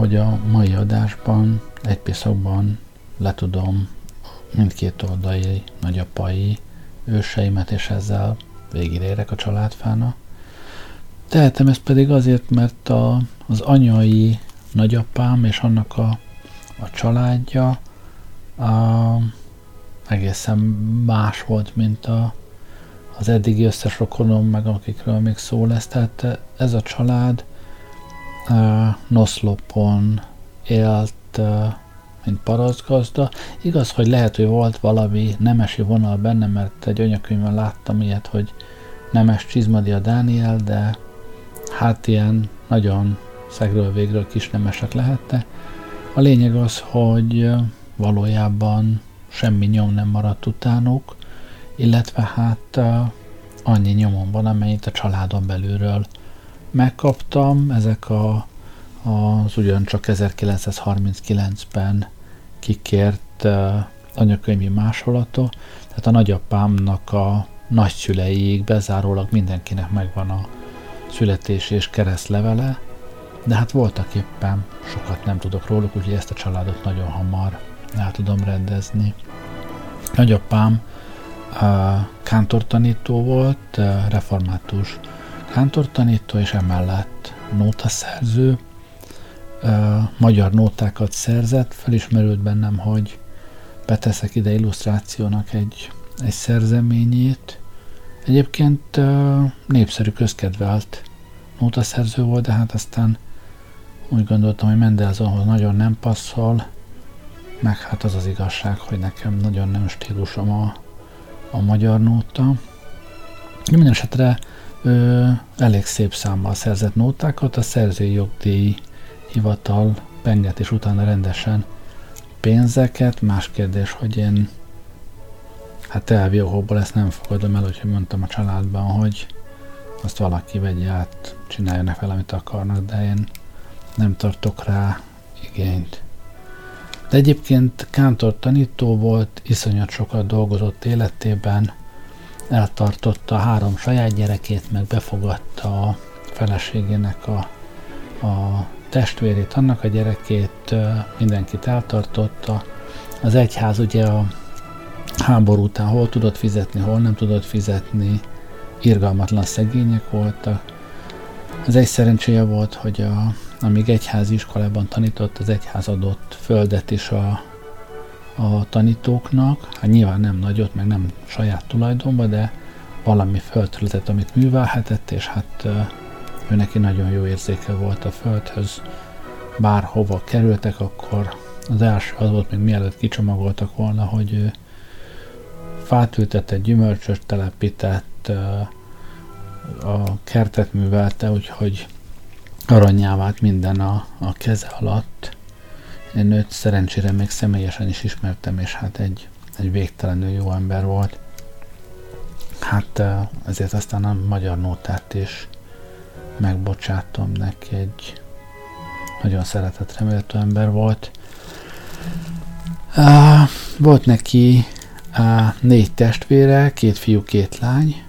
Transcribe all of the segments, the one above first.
hogy a mai adásban egy piszokban letudom mindkét oldali nagyapai őseimet, és ezzel végigérek a családfána. Tehetem ezt pedig azért, mert a, az anyai nagyapám és annak a, a családja a, egészen más volt, mint a, az eddigi összes rokonom, meg akikről még szó lesz. Tehát ez a család Noszlopon élt, mint paraszgazda. Igaz, hogy lehet, hogy volt valami nemesi vonal benne, mert egy anyakönyvben láttam ilyet, hogy nemes Csizmadia Dániel, de hát ilyen nagyon szegről végről kis nemesek lehette. A lényeg az, hogy valójában semmi nyom nem maradt utánuk, illetve hát annyi nyomon van, amennyit a családon belülről megkaptam. Ezek a, az ugyancsak 1939-ben kikért anyakönyvi másolatok, tehát a nagyapámnak a nagyszüleiig bezárólag mindenkinek megvan a születési és keresztlevele, de hát voltak éppen sokat nem tudok róluk, úgyhogy ezt a családot nagyon hamar el tudom rendezni. Nagyapám kántortanító volt, református kántortanító, és emellett nótaszerző, magyar nótákat szerzett, felismerült bennem, hogy beteszek ide illusztrációnak egy, egy szerzeményét. Egyébként uh, népszerű közkedvelt nótaszerző volt, de hát aztán úgy gondoltam, hogy Mendelssohnhoz nagyon nem passzol, meg hát az az igazság, hogy nekem nagyon nem stílusom a, a magyar nóta. De minden esetre ö, elég szép számmal szerzett nótákat, a szerzői jogdíj hivatal penget és utána rendesen pénzeket. Más kérdés, hogy én hát okokból ezt nem fogadom el, úgyhogy mondtam a családban, hogy azt valaki vegye át, csináljanak vele, amit akarnak, de én nem tartok rá igényt. De egyébként Kántor tanító volt, iszonyat sokat dolgozott életében, eltartotta három saját gyerekét, meg befogadta a feleségének a, a testvérét, annak a gyerekét, mindenkit eltartotta. Az egyház ugye a háború után hol tudott fizetni, hol nem tudott fizetni, irgalmatlan szegények voltak. Az egy szerencséje volt, hogy a, amíg egyházi iskolában tanított, az egyház adott földet is a, a tanítóknak, hát nyilván nem nagyot, meg nem saját tulajdonba, de valami földterületet, amit művelhetett, és hát ő neki nagyon jó érzéke volt a földhöz. Bárhova kerültek, akkor az első az volt, még mielőtt kicsomagoltak volna, hogy ő fát ültetett, gyümölcsöt telepített, a kertet művelte, úgyhogy aranyá vált minden a, a keze alatt. Én őt szerencsére még személyesen is ismertem, és hát egy, egy végtelenül jó ember volt. Hát ezért aztán a magyar nótát is megbocsátom neki, egy nagyon szeretett reméltő ember volt. Uh, volt neki uh, négy testvére, két fiú, két lány,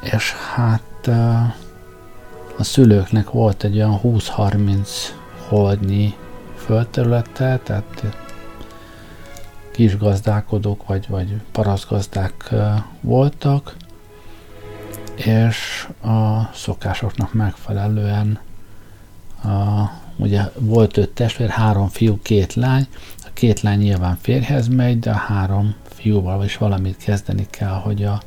és hát uh, a szülőknek volt egy olyan 20-30 holdnyi földterülete, tehát kis gazdálkodók vagy, vagy paraszgazdák voltak, és a szokásoknak megfelelően a, ugye volt öt testvér, három fiú, két lány, a két lány nyilván férhez megy, de a három fiúval is valamit kezdeni kell, hogy a,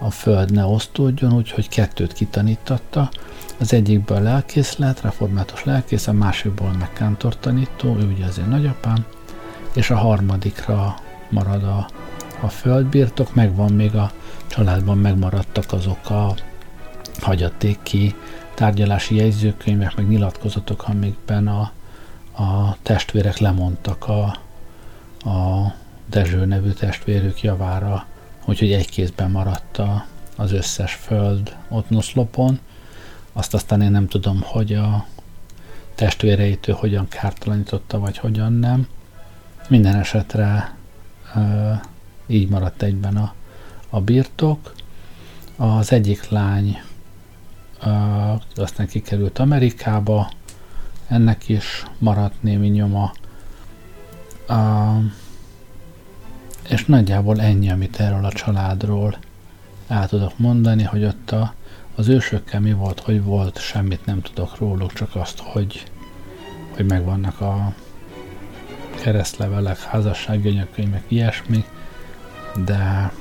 a föld ne osztódjon, úgyhogy kettőt kitanította. Az egyikből lelkész lett, református lelkész, a másikból meg kántortanító, ő ugye az én nagyapám, és a harmadikra marad a, a földbirtok, megvan még a családban megmaradtak azok a hagyatéki tárgyalási jegyzőkönyvek, meg nyilatkozatok, amikben a, a testvérek lemondtak a, a Dezső nevű testvérük javára, úgyhogy egy kézben maradt a, az összes föld ott Noszlopon. Azt aztán én nem tudom, hogy a testvéreitől hogyan kártalanította, vagy hogyan nem. Minden esetre ö, így maradt egyben a, a birtok. Az egyik lány ö, aztán kikerült Amerikába, ennek is maradt némi nyoma. Uh, és nagyjából ennyi, amit erről a családról el tudok mondani, hogy ott a, az ősökkel mi volt, hogy volt, semmit nem tudok róluk, csak azt, hogy, hogy megvannak a keresztlevelek, házassággyönyökönyvek, ilyesmi, de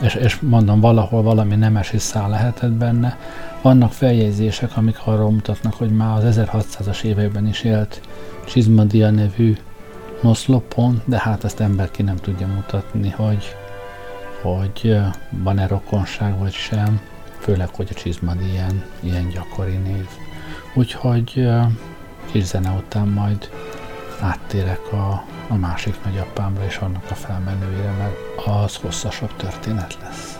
és, és mondom, valahol valami nemes szál lehetett benne. Vannak feljegyzések, amik arról mutatnak, hogy már az 1600-as években is élt Csizmadia nevű noszlopon, de hát ezt ember ki nem tudja mutatni, hogy, hogy van-e rokonság vagy sem, főleg, hogy a Csizmad ilyen, ilyen gyakori név. Úgyhogy kis zene után majd áttérek a, a másik nagyapámra és annak a felmenőire, mert az hosszasabb történet lesz.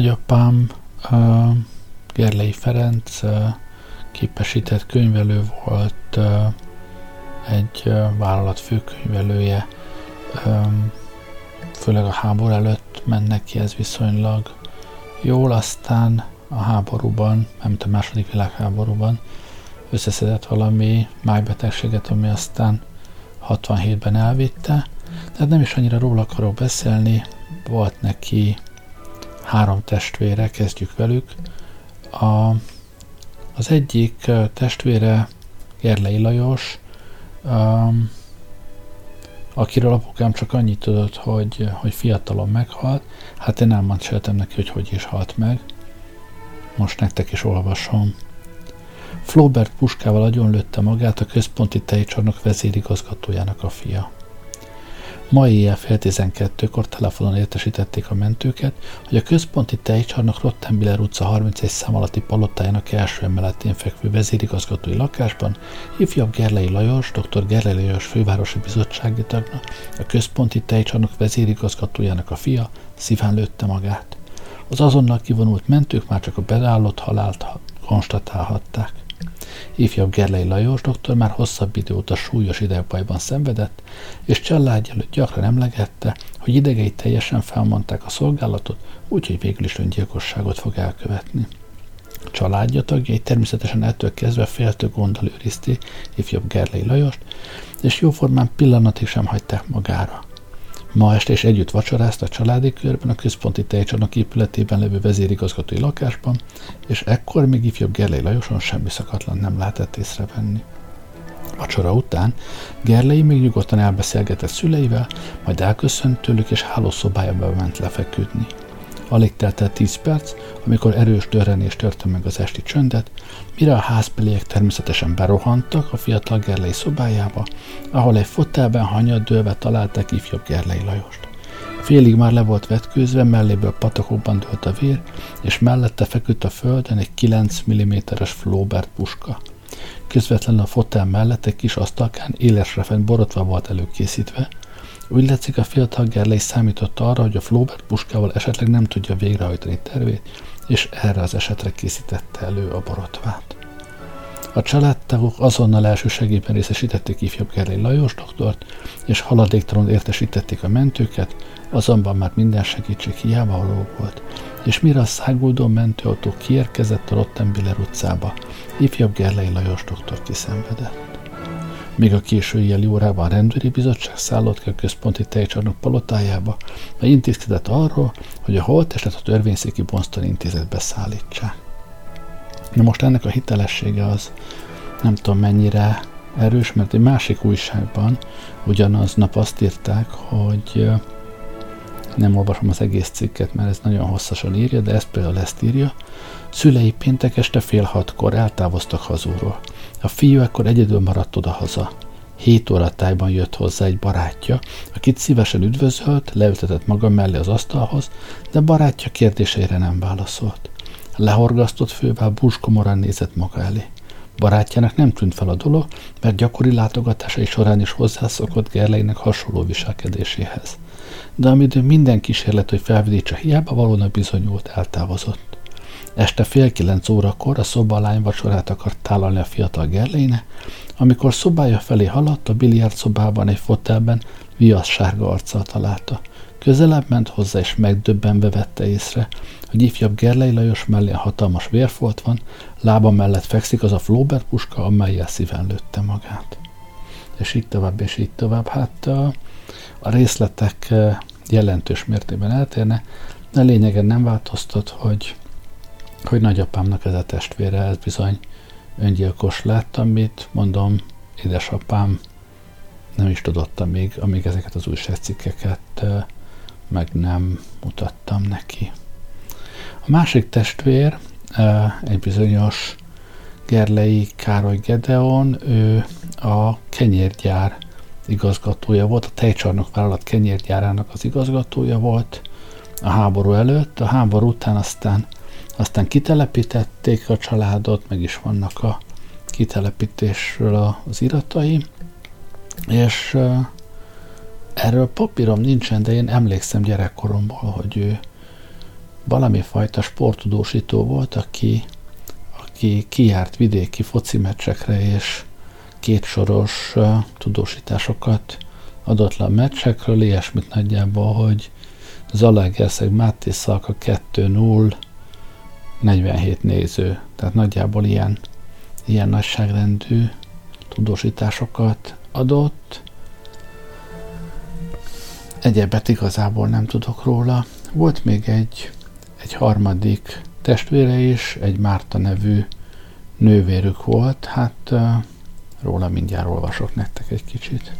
Nagyapám uh, Gerlei Ferenc uh, képesített könyvelő volt, uh, egy uh, vállalat főkönyvelője, um, főleg a háború előtt mennek ki ez viszonylag jól, aztán a háborúban, nem a második világháborúban összeszedett valami májbetegséget, ami aztán 67-ben elvitte. Tehát nem is annyira róla akarok beszélni, volt neki három testvére, kezdjük velük. A, az egyik testvére Gerlei Lajos, um, akiről apukám csak annyit tudott, hogy, hogy fiatalon meghalt. Hát én elmondtam neki, hogy hogy is halt meg. Most nektek is olvasom. Flaubert puskával agyonlőtte magát a központi tejcsarnok vezérigazgatójának a fia. Ma éjjel fél tizenkettőkor telefonon értesítették a mentőket, hogy a központi tejcsarnok Rottenbiller utca 31 szám alatti palotájának első emeletén fekvő vezérigazgatói lakásban ifjabb Gerlei Lajos, dr. Gerlei Lajos fővárosi bizottsági tagna, a központi tejcsarnok vezérigazgatójának a fia szíván lőtte magát. Az azonnal kivonult mentők már csak a beállott halált konstatálhatták. Ifjabb Gerlei Lajos doktor már hosszabb idő óta súlyos idegbajban szenvedett, és családja előtt gyakran emlegette, hogy idegei teljesen felmondták a szolgálatot, úgyhogy végül is öngyilkosságot fog elkövetni. Családja tagjai természetesen ettől kezdve féltő gonddal őrizték ifjabb Gerlei Lajost, és jóformán pillanatig sem hagyták magára. Ma este is együtt vacsorázta a családi körben a központi tejcsarnok épületében levő vezérigazgatói lakásban, és ekkor még ifjabb Gerlei Lajoson semmi szakatlan nem lehetett észrevenni. Vacsora után Gerlei még nyugodtan elbeszélgetett szüleivel, majd elköszönt tőlük és hálószobájába ment lefeküdni. Alig telt el tíz perc, amikor erős dörrenés törte meg az esti csöndet, mire a házbeliek természetesen berohantak a fiatal Gerlei szobájába, ahol egy fotelben hanyadőlve találták ifjabb Gerlei Lajost. Félig már le volt vetkőzve, melléből patakokban dőlt a vér, és mellette feküdt a földön egy 9 mm-es Flaubert puska. Közvetlenül a fotel mellett egy kis asztalkán élesre fent borotva volt előkészítve, úgy látszik, a fiatal Gerlei számított arra, hogy a Flaubert puskával esetleg nem tudja végrehajtani tervét, és erre az esetre készítette elő a borotvát. A családtagok azonnal első segélyben részesítették ifjabb Gerlei Lajos doktort, és haladéktalanul értesítették a mentőket, azonban már minden segítség hiába való volt, és mire a száguldó mentőautó kiérkezett a Rottenbiller utcába, ifjabb Gerlei Lajos doktor kiszenvedett. Még a késői jeli órában a rendőri bizottság szállott ki a központi tejcsarnok palotájába, mely intézkedett arról, hogy a holttestet a törvényszéki Bonston intézetbe szállítsák. Na most ennek a hitelessége az nem tudom mennyire erős, mert egy másik újságban ugyanaz nap azt írták, hogy nem olvasom az egész cikket, mert ez nagyon hosszasan írja, de ezt például ezt írja. Szülei péntek este fél hatkor eltávoztak hazúról. A fiú ekkor egyedül maradt oda-haza. Hét óra tájban jött hozzá egy barátja, akit szívesen üdvözölt, leültetett maga mellé az asztalhoz, de barátja kérdéseire nem válaszolt. Lehorgasztott fővel búskomorán nézett maga elé. Barátjának nem tűnt fel a dolog, mert gyakori látogatásai során is hozzászokott Gerleinek hasonló viselkedéséhez. De amidő minden kísérlet, hogy felvidítsa hiába valónak bizonyult, eltávozott. Este fél kilenc órakor a szobalány vacsorát akart tálalni a fiatal Gerléne, amikor szobája felé haladt, a biliárd szobában egy fotelben viasz sárga arccal találta. Közelebb ment hozzá, és megdöbbenve vette észre, hogy ifjabb Gerlei Lajos mellé hatalmas vérfolt van, lába mellett fekszik az a Flaubert puska, amelyel szíven lőtte magát. És így tovább, és így tovább. Hát a, részletek jelentős mértékben eltérne, de lényegen nem változtat, hogy, hogy nagyapámnak ez a testvére, ez bizony öngyilkos lett, amit mondom, édesapám nem is tudott még, amíg ezeket az újságcikkeket meg nem mutattam neki. A másik testvér, egy bizonyos Gerlei Károly Gedeon, ő a kenyérgyár igazgatója volt, a tejcsarnok vállalat kenyérgyárának az igazgatója volt a háború előtt, a háború után aztán, aztán kitelepítették a családot, meg is vannak a kitelepítésről az iratai, és erről papírom nincsen, de én emlékszem gyerekkoromból, hogy ő valami fajta sportudósító volt, aki, aki kijárt vidéki foci meccsekre, és kétsoros tudósításokat adott le a meccsekről, ilyesmit nagyjából, hogy Zalaegerszeg Máté Szalka 2-0, 47 néző. Tehát nagyjából ilyen, ilyen nagyságrendű tudósításokat adott. Egyebet igazából nem tudok róla. Volt még egy egy harmadik testvére is, egy Márta nevű nővérük volt, hát róla mindjárt olvasok nektek egy kicsit.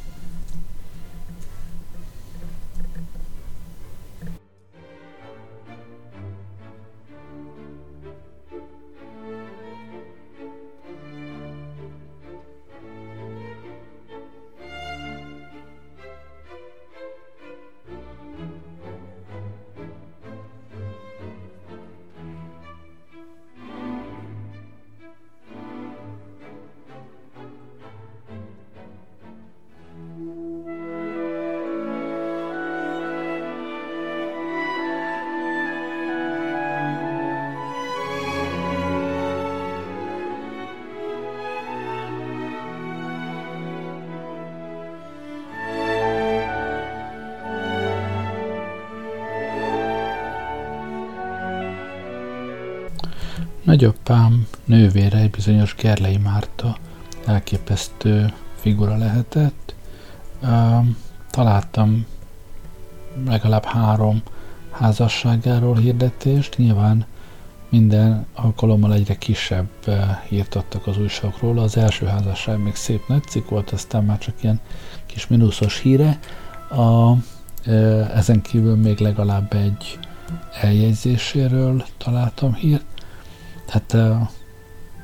Nagyapám nővére egy bizonyos Gerlei Márta elképesztő figura lehetett. Találtam legalább három házasságáról hirdetést, nyilván minden alkalommal egyre kisebb hírt adtak az újságokról. Az első házasság még szép nagy cikk volt, aztán már csak ilyen kis mínuszos híre. A, ezen kívül még legalább egy eljegyzéséről találtam hírt, tehát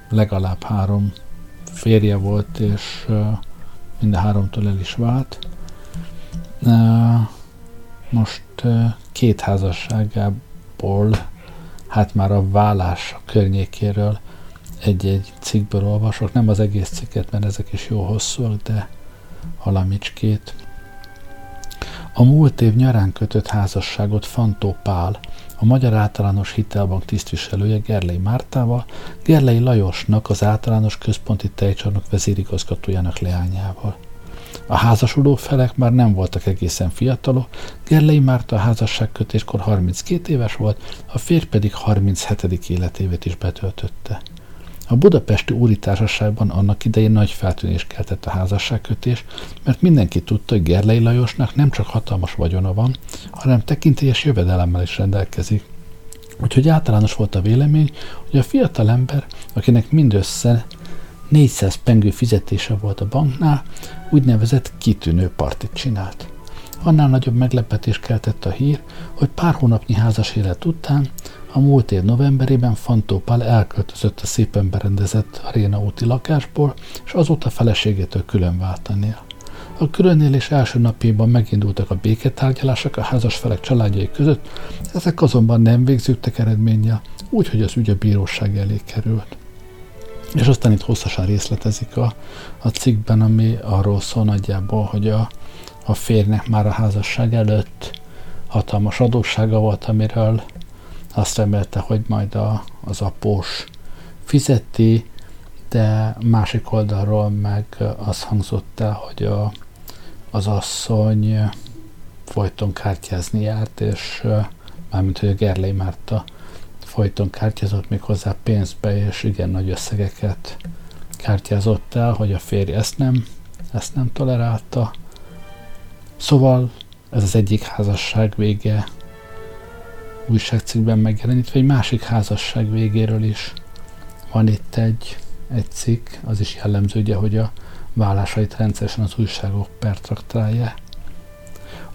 legalább három férje volt, és mind a háromtól el is vált. Most két házasságából, hát már a vállás környékéről egy-egy cikkből olvasok, nem az egész cikket, mert ezek is jó hosszúak, de valamicskét. A múlt év nyarán kötött házasságot Fantó Pál, a Magyar Általános Hitelbank tisztviselője Gerlei Mártával, Gerlei Lajosnak az általános központi tejcsarnok vezérigazgatójának leányával. A házasodó felek már nem voltak egészen fiatalok, Gerlei Márta a házasságkötéskor 32 éves volt, a férj pedig 37. életévet is betöltötte. A budapesti úri társaságban annak idején nagy feltűnés keltett a házasságkötés, mert mindenki tudta, hogy Gerlei Lajosnak nem csak hatalmas vagyona van, hanem tekintélyes jövedelemmel is rendelkezik. Úgyhogy általános volt a vélemény, hogy a fiatal ember, akinek mindössze 400 pengő fizetése volt a banknál, úgynevezett kitűnő partit csinált. annál nagyobb meglepetés keltett a hír, hogy pár hónapnyi házas élet után a múlt év novemberében Fantó Pál elköltözött a szépen berendezett aréna úti lakásból, és azóta feleségétől külön váltania. A különélés első napjában megindultak a béketárgyalások a házas felek családjai között, ezek azonban nem végződtek eredménnyel, úgyhogy az ügy a bíróság elé került. És aztán itt hosszasan részletezik a, a cikkben, ami arról szól nagyjából, hogy a, a férnek már a házasság előtt hatalmas adóssága volt, amiről azt remélte, hogy majd a, az após fizeti, de másik oldalról meg az hangzott el, hogy a, az asszony folyton kártyázni járt, és mármint, hogy a Gerlei Márta folyton kártyázott még hozzá pénzbe, és igen nagy összegeket kártyázott el, hogy a férj ezt nem, ezt nem tolerálta. Szóval ez az egyik házasság vége újságcikkben megjelenítve, egy másik házasság végéről is van itt egy, egy cikk, az is jellemző, ugye, hogy a vállásait rendszeresen az újságok pertraktálja.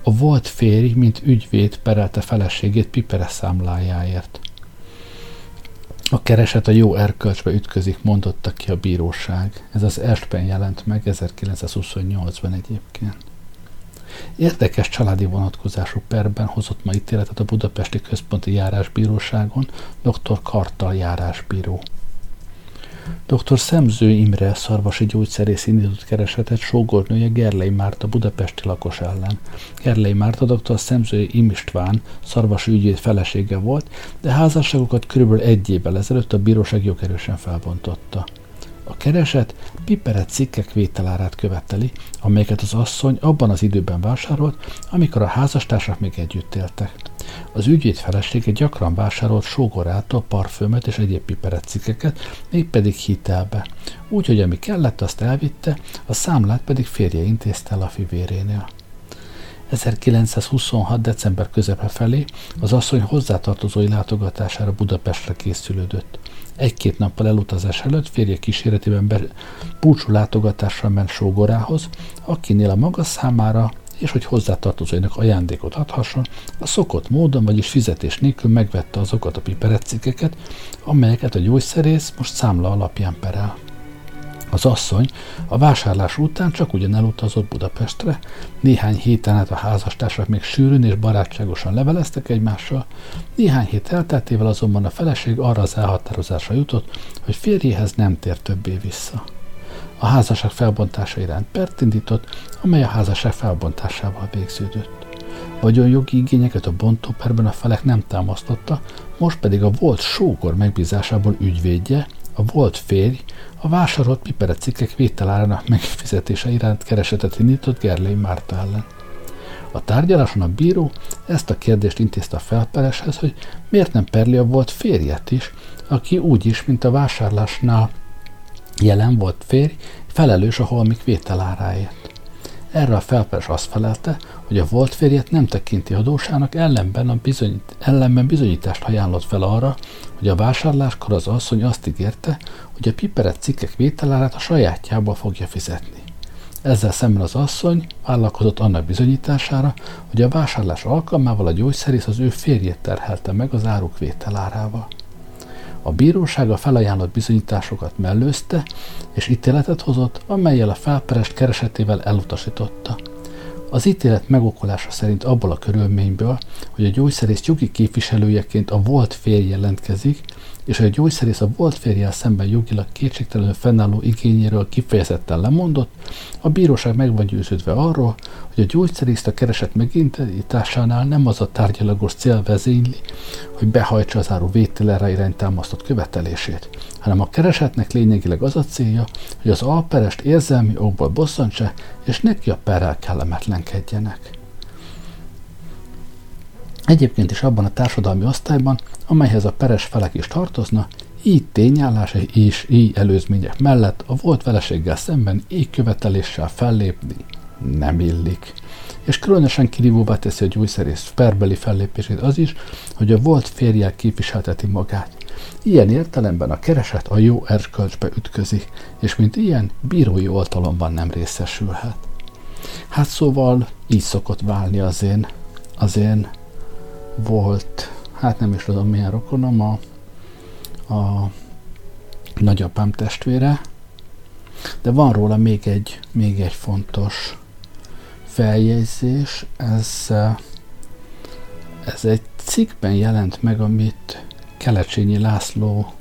A volt férj, mint ügyvéd perelte feleségét Pipere számlájáért. A kereset a jó erkölcsbe ütközik, mondotta ki a bíróság. Ez az Erstben jelent meg 1928-ban egyébként. Érdekes családi vonatkozású perben hozott ma ítéletet a Budapesti Központi Járásbíróságon dr. Kartal járásbíró. Dr. Szemző Imre szarvasi gyógyszerész indított keresetet sógornője Gerlei Márta budapesti lakos ellen. Gerlei Márta dr. Szemző Imistván szarvasi ügyét felesége volt, de házasságokat körülbelül egy évvel ezelőtt a bíróság jogerősen felbontotta. A kereset piperet cikkek vételárát követeli, amelyeket az asszony abban az időben vásárolt, amikor a házastársak még együtt éltek. Az ügyvéd felesége gyakran vásárolt sógorától parfümöt és egyéb piperet cikkeket, mégpedig hitelbe. Úgyhogy ami kellett, azt elvitte, a számlát pedig férje intézte el a fivérénél. 1926. december közepe felé az asszony hozzátartozói látogatására Budapestre készülődött. Egy-két nappal elutazás előtt férje kíséretében be, búcsú látogatásra ment sógorához, akinél a maga számára és hogy hozzátartozóinak ajándékot adhasson, a szokott módon, vagyis fizetés nélkül megvette azokat a piperetcikeket, amelyeket a gyógyszerész most számla alapján perel. Az asszony a vásárlás után csak ugyan elutazott Budapestre, néhány héten át a házastársak még sűrűn és barátságosan leveleztek egymással, néhány hét elteltével azonban a feleség arra az elhatározásra jutott, hogy férjéhez nem tér többé vissza. A házasság felbontása iránt pert indított, amely a házasság felbontásával végződött. Vagyonjogi igényeket a bontóperben a felek nem támasztotta, most pedig a volt sógor megbízásából ügyvédje, a volt férj a vásárolt cikkek vételárának megfizetése iránt keresetet indított Gerlei Márta ellen. A tárgyaláson a bíró ezt a kérdést intézte a felpereshez, hogy miért nem perli a volt férjet is, aki úgy is, mint a vásárlásnál jelen volt férj, felelős a holmik vételáráért. Erre a felperes azt felelte, hogy a volt férjet nem tekinti adósának, ellenben, a bizonyít, ellenben bizonyítást ajánlott fel arra, hogy a vásárláskor az asszony azt ígérte, hogy a piperet cikkek vételárát a sajátjából fogja fizetni. Ezzel szemben az asszony vállalkozott annak bizonyítására, hogy a vásárlás alkalmával a gyógyszerész az ő férjét terhelte meg az áruk vételárával. A bíróság a felajánlott bizonyításokat mellőzte, és ítéletet hozott, amelyel a felperest keresetével elutasította. Az ítélet megokolása szerint abból a körülményből, hogy a gyógyszerész jogi képviselőjeként a volt férj jelentkezik, és hogy a gyógyszerész a volt férjel szemben jogilag kétségtelenül fennálló igényéről kifejezetten lemondott, a bíróság meg van győződve arról, hogy a gyógyszerészt a kereset megindításánál nem az a tárgyalagos cél vezényli, hogy behajtsa az áru vételere irány támasztott követelését, hanem a keresetnek lényegileg az a célja, hogy az alperest érzelmi okból bosszantsa, és neki a perrel kellemetlenkedjenek. Egyébként is abban a társadalmi osztályban, amelyhez a peres felek is tartozna, így tényállás és így előzmények mellett a volt veleséggel szemben így követeléssel fellépni nem illik. És különösen kirívóvá teszi a gyógyszerész perbeli fellépését az is, hogy a volt férjel képviselteti magát. Ilyen értelemben a kereset a jó erkölcsbe ütközik, és mint ilyen bírói oltalomban nem részesülhet. Hát szóval így szokott válni az én, az én volt, hát nem is tudom milyen rokonom, a, a nagyapám testvére, de van róla még egy, még egy fontos feljegyzés, ez, ez egy cikkben jelent meg, amit Kelecsényi László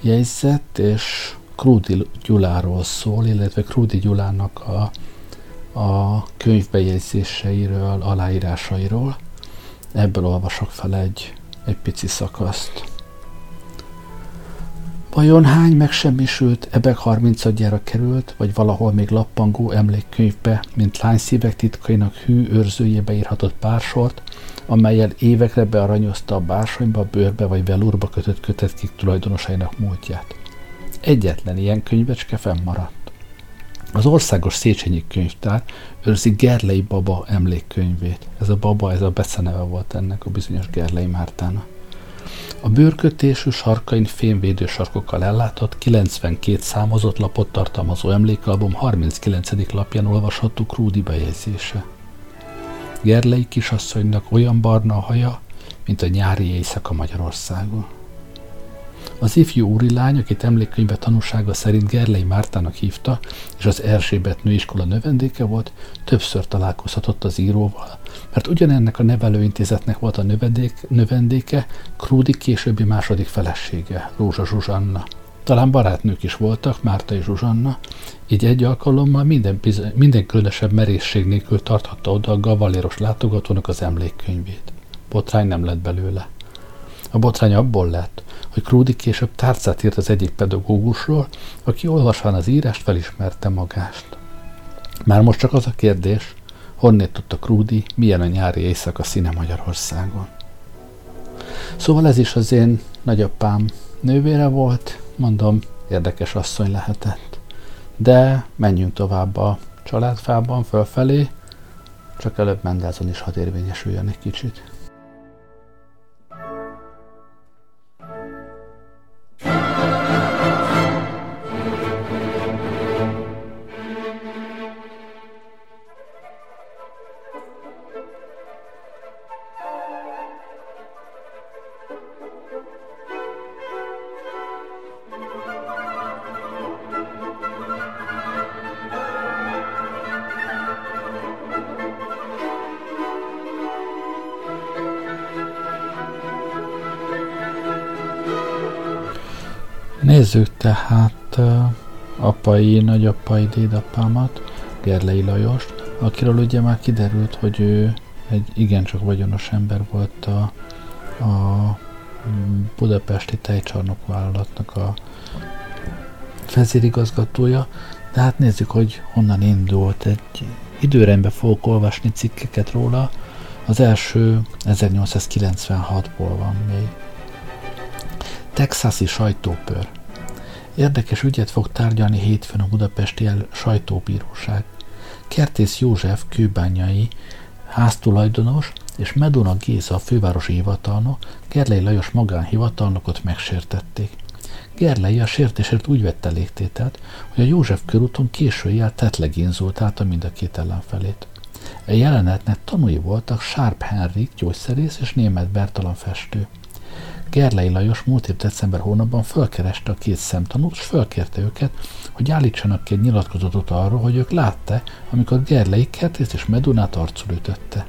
jegyzett, és Krúdi Gyuláról szól, illetve Krúdi Gyulának a, a könyvbejegyzéseiről, aláírásairól. Ebből olvasok fel egy, egy pici szakaszt. Vajon hány megsemmisült, ebek 30 került, vagy valahol még lappangó emlékkönyvbe, mint lányszívek titkainak hű őrzőjébe írhatott pársort, amelyel évekre bearanyozta a bársonyba, bőrbe vagy velurba kötött kötetkik tulajdonosainak múltját. Egyetlen ilyen könyvecske fennmaradt. Az Országos Széchenyi Könyvtár őrzi Gerlei Baba emlékkönyvét. Ez a baba, ez a beceneve volt ennek a bizonyos Gerlei Mártának. A bőrkötésű sarkain fémvédő sarkokkal ellátott 92 számozott lapot tartalmazó emlékalbum 39. lapján olvasható Krúdi bejegyzése. Gerlei kisasszonynak olyan barna a haja, mint a nyári éjszaka Magyarországon. Az ifjú úrilány, akit emlékkönyve tanúsága szerint Gerlei Mártának hívta, és az Erzsébet nőiskola növendéke volt, többször találkozhatott az íróval, mert ugyanennek a nevelőintézetnek volt a növendék, növendéke, Krúdi későbbi második felesége, Rózsa Zsuzsanna. Talán barátnők is voltak, Márta és Zsuzsanna, így egy alkalommal minden, minden különösebb merészség nélkül tarthatta oda a gavaléros látogatónak az emlékkönyvét. Botrány nem lett belőle. A botrány abból lett, hogy Krúdi később tárcát írt az egyik pedagógusról, aki olvasván az írást felismerte magást. Már most csak az a kérdés, honnét tudta Krúdi, milyen a nyári éjszaka színe Magyarországon. Szóval ez is az én nagyapám nővére volt, mondom, érdekes asszony lehetett. De menjünk tovább a családfában fölfelé, csak előbb Mendelssohn is hadd érvényesüljön egy kicsit. Nézzük tehát apai, nagyapai dédapámat, Gerlei Lajost, akiről ugye már kiderült, hogy ő egy igencsak vagyonos ember volt a, a budapesti tejcsarnok vállalatnak a vezérigazgatója, de hát nézzük, hogy honnan indult. Egy időrendben fogok olvasni cikkeket róla, az első 1896-ból van még. Texasi sajtópör. Érdekes ügyet fog tárgyalni hétfőn a budapesti el sajtóbíróság. Kertész József kőbányai háztulajdonos és Meduna Géza a fővárosi hivatalnok Gerlei Lajos magánhivatalnokot megsértették. Gerlei a sértésért úgy vette légtételt, hogy a József körúton késő éjjel tetleg inzultálta mind a két ellenfelét. A jelenetnek tanúi voltak Sharp Henrik gyógyszerész és német Bertalan festő. Gerlei Lajos múlt év december hónapban fölkereste a két szemtanút, és fölkérte őket, hogy állítsanak ki egy nyilatkozatot arról, hogy ők látta, amikor Gerlei kertész és Medunát arcul ütötte.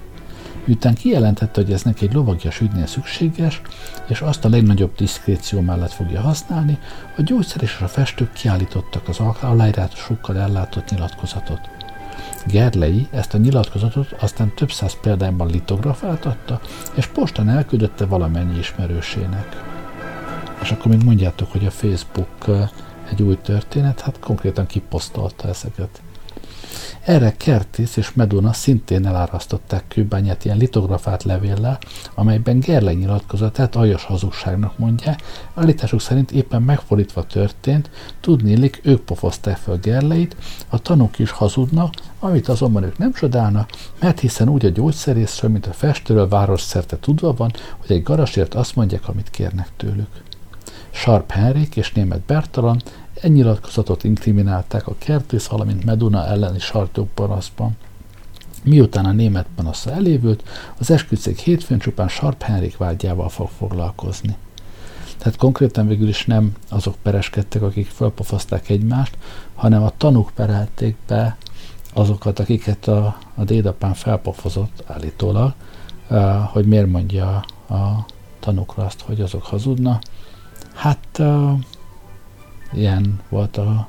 Miután kijelentette, hogy ez neki egy lovagias ügynél szükséges, és azt a legnagyobb diszkréció mellett fogja használni, a gyógyszer és a festők kiállítottak az aláírásokkal ellátott nyilatkozatot. Gerlei ezt a nyilatkozatot aztán több száz példányban litografáltatta, és postán elküldötte valamennyi ismerősének. És akkor még mondjátok, hogy a Facebook egy új történet, hát konkrétan kiposztolta ezeket. Erre Kertész és Meduna szintén elárasztották kőbányát ilyen litografált levéllel, amelyben Gerlei nyilatkozatát aljas hazugságnak mondja, állításuk szerint éppen megfordítva történt, tudnélik ők pofozták fel Gerleit, a tanúk is hazudnak, amit azonban ők nem csodálnak, mert hiszen úgy a gyógyszerészről, mint a festőről város szerte tudva van, hogy egy garasért azt mondják, amit kérnek tőlük. Sharp Henrik és német Bertalan egy nyilatkozatot inkriminálták a kertész, valamint Meduna elleni sartók panaszban. Miután a német panasza elévült, az esküdszék hétfőn csupán Sarp Henrik vágyával fog foglalkozni. Tehát konkrétan végül is nem azok pereskedtek, akik felpofozták egymást, hanem a tanúk perelték be azokat, akiket a, a dédapán felpofozott állítólag, hogy miért mondja a tanukra azt, hogy azok hazudna. Hát ilyen volt a,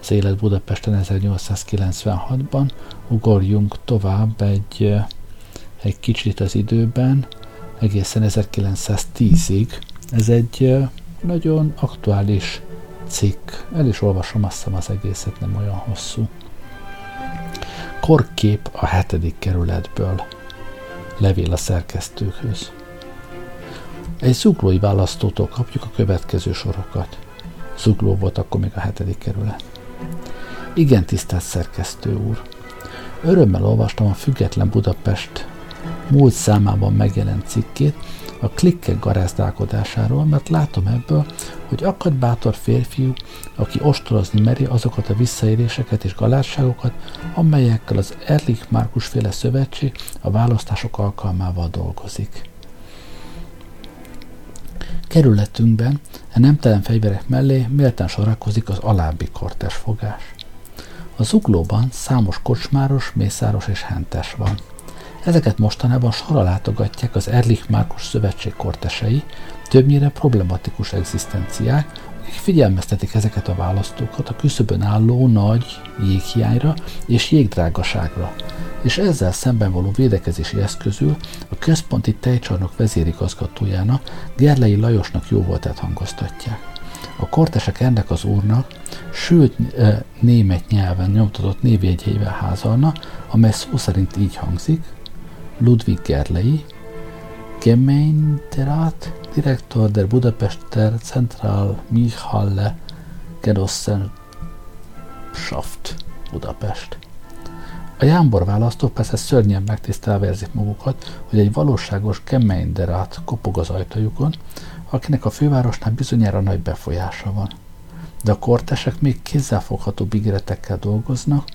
az élet Budapesten 1896-ban. Ugorjunk tovább egy, egy kicsit az időben, egészen 1910-ig. Ez egy nagyon aktuális cikk. El is olvasom, azt hiszem az egészet nem olyan hosszú. Korkép a hetedik kerületből. Levél a szerkesztőkhöz. Egy zuglói választótól kapjuk a következő sorokat. Zugló volt akkor még a hetedik kerület. Igen, tisztelt szerkesztő úr! Örömmel olvastam a Független Budapest múlt számában megjelent cikkét a klikkek garázdálkodásáról, mert látom ebből, hogy akad bátor férfiú, aki ostorozni meri azokat a visszaéréseket és galárságokat, amelyekkel az Erlich Márkus féle szövetség a választások alkalmával dolgozik. Kerületünkben a nemtelen fegyverek mellé méltán sorakozik az alábbi kortes fogás. A zuglóban számos kocsmáros, mészáros és hentes van. Ezeket mostanában sorra látogatják az Erlich Márkus Szövetség kortesei, többnyire problematikus egzisztenciák, akik figyelmeztetik ezeket a választókat a küszöbön álló nagy jéghiányra és jégdrágaságra, és ezzel szemben való védekezési eszközül a központi tejcsarnok vezérigazgatójának, Gerlei Lajosnak jó voltát hangoztatják. A kortesek ennek az úrnak, sőt német nyelven nyomtatott névjegyeivel házalna, amely szó szerint így hangzik, Ludwig Gerlei, Gemeinderat, Direktor der Budapester Central Michalle Genossenschaft Budapest. A jámbor választók persze szörnyen megtisztelve érzik magukat, hogy egy valóságos Gemeinderat kopog az ajtajukon, akinek a fővárosnál bizonyára nagy befolyása van. De a kortesek még kézzelfogható ígéretekkel dolgoznak,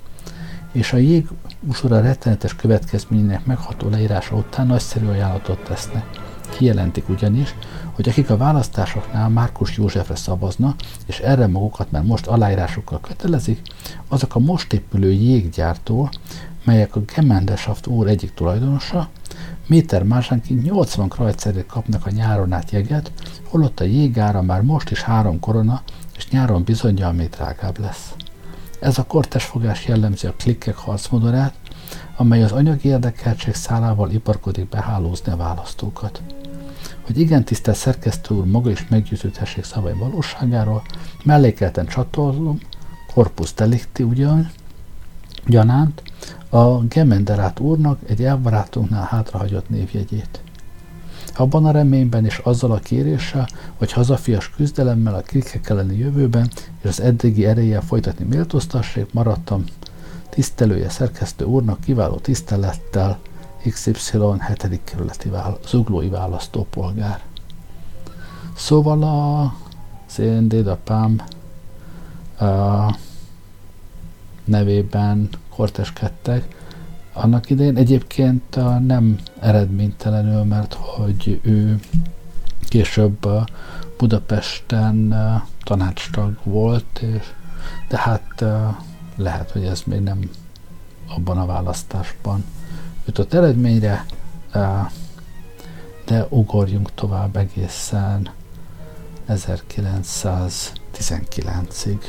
és a jég usora rettenetes következményének megható leírása után nagyszerű ajánlatot tesznek. Kijelentik ugyanis, hogy akik a választásoknál Márkus Józsefre szavazna, és erre magukat már most aláírásokkal kötelezik, azok a most épülő jéggyártó, melyek a Gemendesaft úr egyik tulajdonosa, méter másánként 80 krajcerét kapnak a nyáron át jeget, holott a jégára már most is három korona, és nyáron bizonyja, még drágább lesz. Ez a kortes fogás jellemzi a klikkek harcmodorát, amely az anyagi érdekeltség szálával iparkodik behálózni a választókat. Hogy igen tisztelt szerkesztő úr maga is meggyőződhessék szavai valóságáról, mellékelten csatolom, corpus delicti ugyan, gyanánt, a Gemenderát úrnak egy elbarátunknál hátrahagyott névjegyét. Abban a reményben és azzal a kéréssel, hogy hazafias küzdelemmel a krikek elleni jövőben és az eddigi erejével folytatni méltóztassék, maradtam. Tisztelője szerkesztő úrnak kiváló tisztelettel XY 7. kerületi vála- zuglói választópolgár. Szóval a én dédapám a nevében korteskedtek, annak idején egyébként nem eredménytelenül, mert hogy ő később Budapesten tanácstag volt, és, de hát lehet, hogy ez még nem abban a választásban jutott eredményre, de ugorjunk tovább egészen 1919-ig.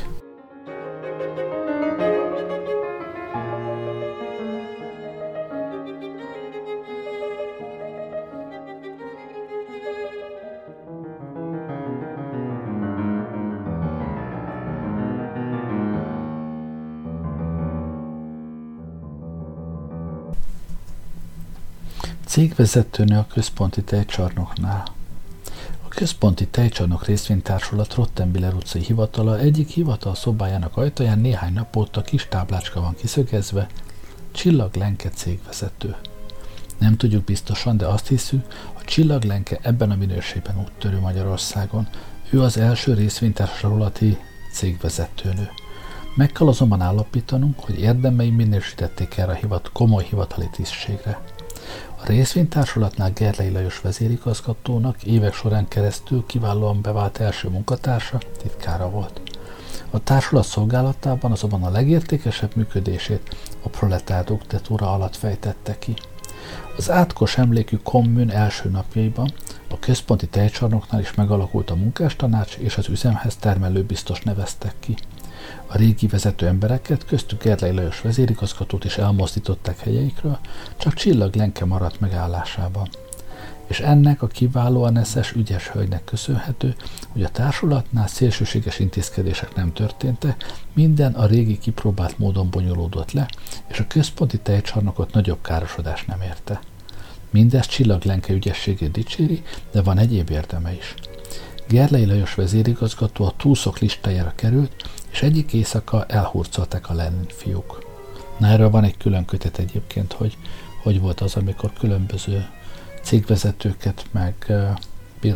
Cégvezetőnő a központi tejcsarnoknál. A központi tejcsarnok részvénytársulat Rottenbiller utcai hivatala egyik hivatal szobájának ajtaján néhány nap óta kis táblácska van kiszögezve, Csillag Lenke cégvezető. Nem tudjuk biztosan, de azt hiszük, a Csillag Lenke ebben a minőségben úttörő Magyarországon. Ő az első részvénytársulati cégvezetőnő. Meg kell azonban állapítanunk, hogy érdemei minősítették erre a hivat, komoly hivatali tisztségre. A részvénytársulatnál Gerlei Lajos vezérigazgatónak évek során keresztül kiválóan bevált első munkatársa, titkára volt. A társulat szolgálatában azonban a legértékesebb működését a proletár diktatúra alatt fejtette ki. Az átkos emlékű kommun első napjaiban a központi tejcsarnoknál is megalakult a munkástanács, és az üzemhez termelő biztos neveztek ki. A régi vezető embereket, köztük Gerlei Lajos vezérigazgatót is elmozdították helyeikről, csak Csillag Lenke maradt megállásában és ennek a kiválóan eszes, ügyes hölgynek köszönhető, hogy a társulatnál szélsőséges intézkedések nem történtek, minden a régi kipróbált módon bonyolódott le, és a központi tejcsarnokot nagyobb károsodás nem érte. Mindez csillaglenke ügyességét dicséri, de van egyéb érdeme is. Gerlei Lajos vezérigazgató a túszok listájára került, és egyik éjszaka elhurcolták a Lenin fiúk. Na erről van egy külön kötet egyébként, hogy hogy volt az, amikor különböző cégvezetőket, meg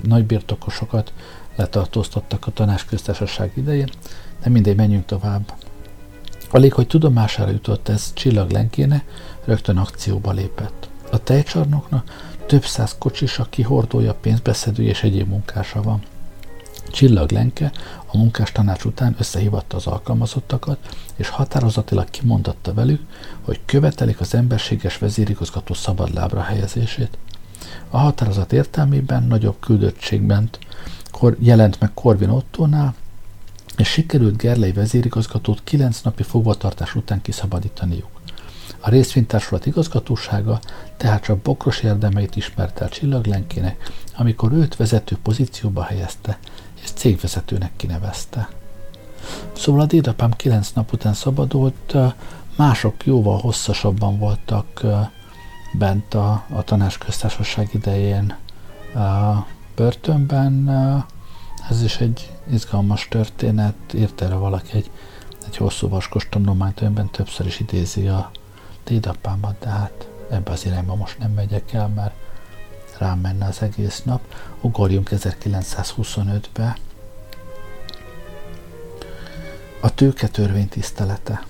nagy birtokosokat letartóztattak a tanácsköztársaság idején, de mindegy, menjünk tovább. Alig, hogy tudomására jutott ez Csillag Lenkéne, rögtön akcióba lépett. A tejcsarnoknak több száz kocsisa, kihordója, pénzbeszedő és egyéb munkása van. Csillag Lenke a munkás tanács után összehívatta az alkalmazottakat, és határozatilag kimondatta velük, hogy követelik az emberséges vezérigazgató szabadlábra helyezését. A határozat értelmében nagyobb küldöttségben jelent meg Korvin Ottónál, és sikerült Gerlei vezérigazgatót kilenc napi fogvatartás után kiszabadítaniuk. A részvénytársulat igazgatósága tehát csak bokros érdemeit ismert el Csillaglenkének, amikor őt vezető pozícióba helyezte, és cégvezetőnek kinevezte. Szóval a dédapám kilenc nap után szabadult, mások jóval hosszasabban voltak bent a, a tanácsköztársaság idején a börtönben. Ez is egy izgalmas történet, írt erre valaki egy, egy hosszú vaskos tanulmányt, amiben többször is idézi a dédapámat, de hát ebbe az irányba most nem megyek el, mert rám menne az egész nap. Ugorjunk 1925-be. A tőketörvény tisztelete.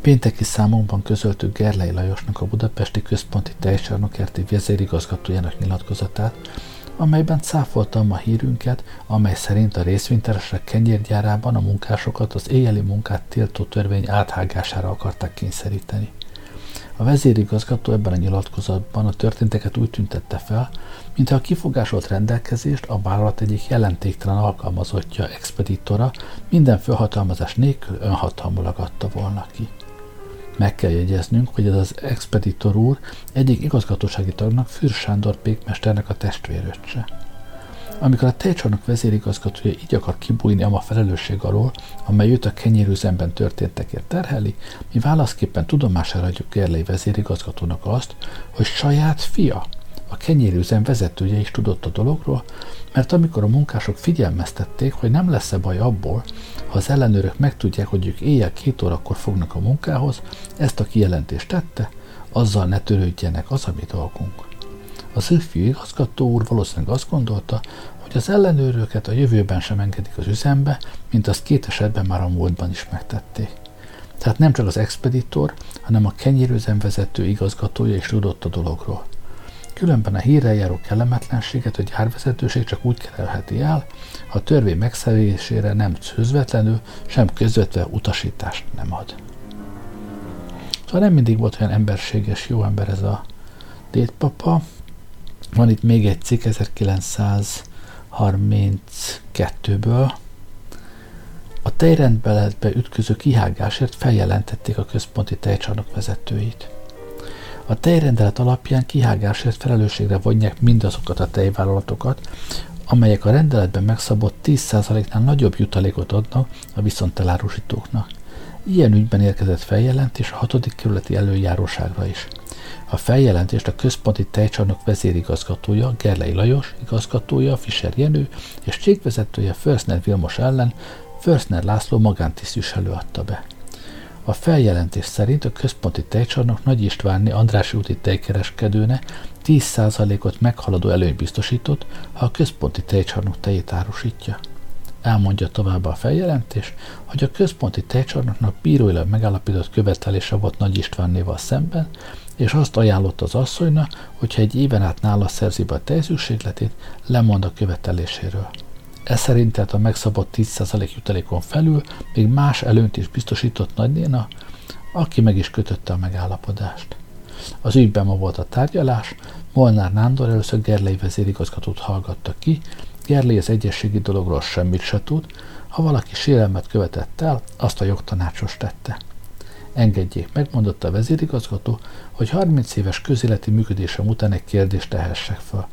Pénteki számunkban közöltük Gerlei Lajosnak a budapesti központi tejcsarnokkerti vezérigazgatójának nyilatkozatát, amelyben cáfoltam a hírünket, amely szerint a részvénytársaság kenyérgyárában a munkásokat az éjjeli munkát tiltó törvény áthágására akarták kényszeríteni. A vezérigazgató ebben a nyilatkozatban a történteket úgy tüntette fel, mintha a kifogásolt rendelkezést a vállalat egyik jelentéktelen alkalmazottja, expeditora minden felhatalmazás nélkül önhatalmulag adta volna ki. Meg kell jegyeznünk, hogy ez az expeditor úr egyik igazgatósági tagnak, Fűr pékmesternek a testvéröccse. Amikor a tejcsarnok vezérigazgatója így akar kibújni a felelősség alól, amely őt a kenyérüzemben történtekért terheli, mi válaszképpen tudomására adjuk Gerlei vezérigazgatónak azt, hogy saját fia, a kenyérüzem vezetője is tudott a dologról, mert amikor a munkások figyelmeztették, hogy nem lesz-e baj abból, ha az ellenőrök megtudják, hogy ők éjjel két órakor fognak a munkához, ezt a kijelentést tette, azzal ne törődjenek, az a mi dolgunk. Az ő igazgató úr valószínűleg azt gondolta, hogy az ellenőröket a jövőben sem engedik az üzembe, mint azt két esetben már a múltban is megtették. Tehát nem csak az expeditor, hanem a kenyérőzem vezető igazgatója is tudott a dologról. Különben a hírrel járó kellemetlenséget a gyárvezetőség csak úgy kerelheti el, ha a törvény megszerzésére nem közvetlenül, sem közvetve utasítást nem ad. Szóval nem mindig volt olyan emberséges, jó ember ez a dédpapa. Van itt még egy cikk 1932-ből. A tejrendbeletbe ütköző kihágásért feljelentették a központi tejcsarnok vezetőit. A tejrendelet alapján kihágásért felelősségre vonják mindazokat a tejvállalatokat, amelyek a rendeletben megszabott 10%-nál nagyobb jutalékot adnak a viszontelárusítóknak. Ilyen ügyben érkezett feljelentés a 6. kerületi előjáróságra is. A feljelentést a központi tejcsarnok vezérigazgatója, Gerlei Lajos, igazgatója, Fischer Jenő és cégvezetője Försner Vilmos ellen Försner László magántisztviselő adta be. A feljelentés szerint a központi tejcsarnok Nagy Istvánni Andrási úti tejkereskedőne 10%-ot meghaladó előny biztosított, ha a központi tejcsarnok tejét árusítja. Elmondja tovább a feljelentés, hogy a központi tejcsarnoknak bíróilag megállapított követelése volt Nagy Istvánnéval szemben, és azt ajánlott az asszonynak, hogyha egy éven át nála szerzi be a tejszükségletét, lemond a követeléséről. Ez szerint tehát a megszabott 10% jutalékon felül még más előnyt is biztosított nagynéna, aki meg is kötötte a megállapodást. Az ügyben ma volt a tárgyalás, Molnár Nándor először Gerlei vezérigazgatót hallgatta ki, Gerlei az egyességi dologról semmit se tud, ha valaki sérelmet követett el, azt a jogtanácsos tette. Engedjék, megmondotta a vezérigazgató, hogy 30 éves közéleti működésem után egy kérdést tehessek fel.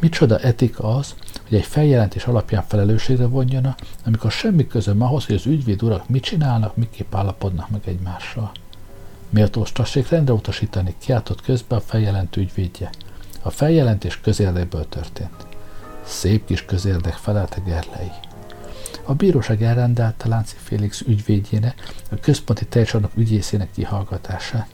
Micsoda etika az, hogy egy feljelentés alapján felelősségre vonjana, amikor semmi közöm ahhoz, hogy az ügyvéd urak mit csinálnak, miképp állapodnak meg egymással. Méltós tassék rendre utasítani, kiáltott közbe a feljelentő ügyvédje. A feljelentés közérdekből történt. Szép kis közérdek felelte Gerlei. A bíróság elrendelte Lánci Félix ügyvédjének, a központi tejcsarnok ügyészének kihallgatását.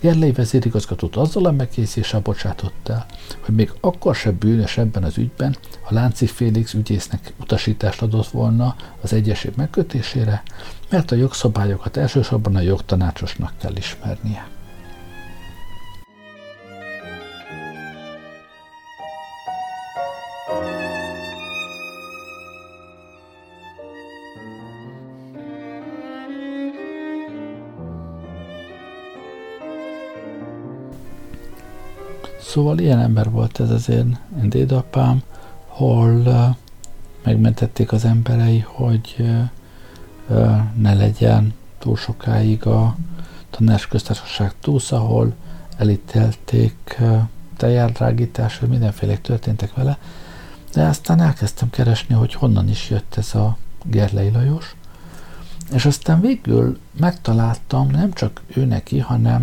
Gerlei vezérigazgatót azzal a megkészítéssel bocsátott el, hogy még akkor se bűnös ebben az ügyben, ha Lánci Félix ügyésznek utasítást adott volna az egyesség megkötésére, mert a jogszabályokat elsősorban a jogtanácsosnak kell ismernie. Szóval ilyen ember volt ez az én, én dédapám, hol uh, megmentették az emberei, hogy uh, ne legyen túl sokáig a tanácsköztársaság túsz, ahol elítélték uh, tejárdrágításra, mindenféle történtek vele, de aztán elkezdtem keresni, hogy honnan is jött ez a Gerlei Lajos, és aztán végül megtaláltam nem csak ő neki, hanem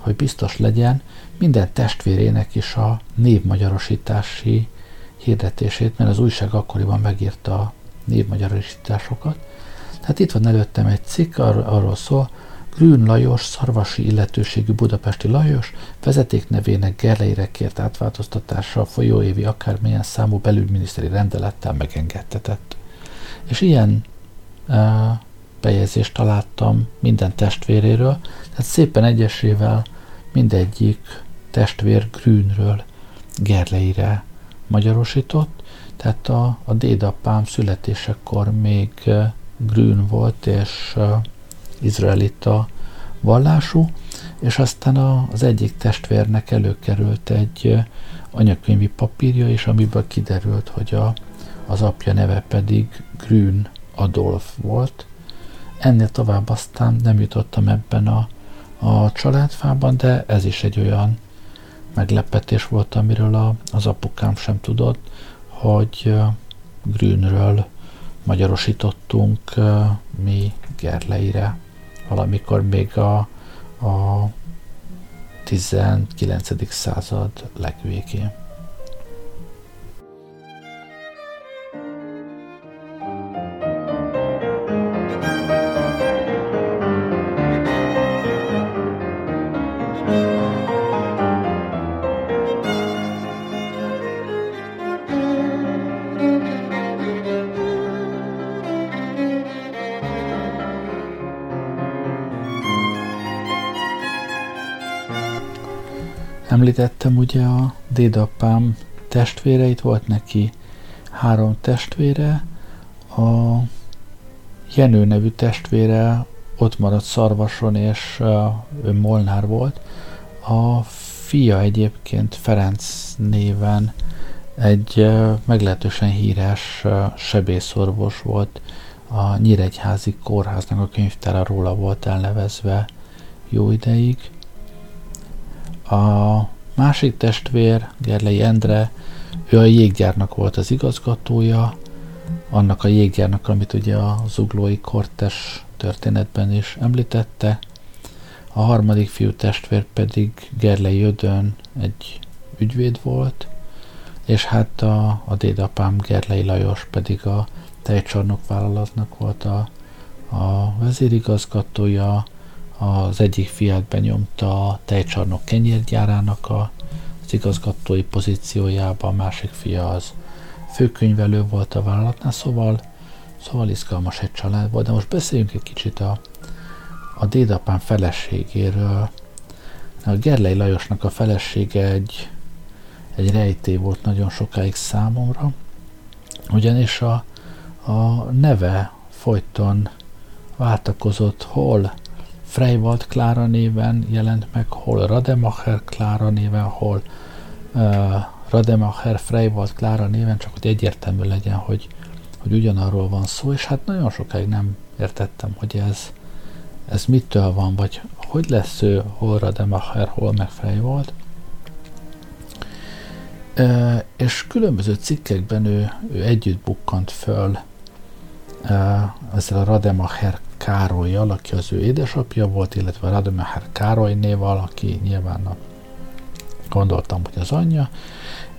hogy biztos legyen, minden testvérének is a névmagyarosítási hirdetését, mert az újság akkoriban megírta a névmagyarosításokat. Tehát itt van előttem egy cikk, ar- arról szól, Grün Lajos, szarvasi illetőségű budapesti Lajos vezeték nevének Gerleire kért átváltoztatása a folyóévi akármilyen számú belügyminiszteri rendelettel megengedtetett. És ilyen uh, bejegyzést találtam minden testvéréről, tehát szépen egyesével mindegyik testvér Grünről Gerleire magyarosított, tehát a, a dédapám születésekor még Grün volt, és izraelita vallású, és aztán a, az egyik testvérnek előkerült egy anyakönyvi papírja is, amiből kiderült, hogy a, az apja neve pedig Grün Adolf volt. Ennél tovább aztán nem jutottam ebben a, a családfában, de ez is egy olyan meglepetés volt, amiről a, az apukám sem tudott, hogy Grünről magyarosítottunk mi Gerleire valamikor még a, a 19. század legvégén. Említettem ugye a dédapám testvéreit, volt neki három testvére, a Jenő nevű testvére ott maradt Szarvason, és ő Molnár volt. A fia egyébként Ferenc néven egy meglehetősen híres sebészorvos volt, a Nyíregyházi kórháznak a könyvtára róla volt elnevezve jó ideig. A másik testvér, Gerlei Endre, ő a jéggyárnak volt az igazgatója, annak a jéggyárnak, amit ugye a zuglói kortes történetben is említette. A harmadik fiú testvér pedig Gerlei Ödön egy ügyvéd volt, és hát a, a dédapám Gerlei Lajos pedig a tejcsarnok vállalatnak volt a, a vezérigazgatója, az egyik fiát benyomta a tejcsarnok kenyérgyárának a, az igazgatói pozíciójába, a másik fia az főkönyvelő volt a vállalatnál, szóval Szóval izgalmas egy család volt, de most beszéljünk egy kicsit a, a dédapám feleségéről. A Gerlei Lajosnak a felesége egy, egy rejtély volt nagyon sokáig számomra, ugyanis a, a neve folyton váltakozott, hol Freywald Klára néven jelent meg, hol Rademacher Klára néven, hol uh, Rademacher Freywald Klára néven, csak hogy egyértelmű legyen, hogy, hogy ugyanarról van szó, és hát nagyon sokáig nem értettem, hogy ez, ez mitől van, vagy hogy lesz ő, hol Rademacher, hol meg Freywald. Uh, és különböző cikkekben ő, ő együtt bukkant föl ezzel a Rademacher Károlyjal, aki az ő édesapja volt, illetve Rademacher Károlynéval, aki nyilván a, gondoltam, hogy az anyja,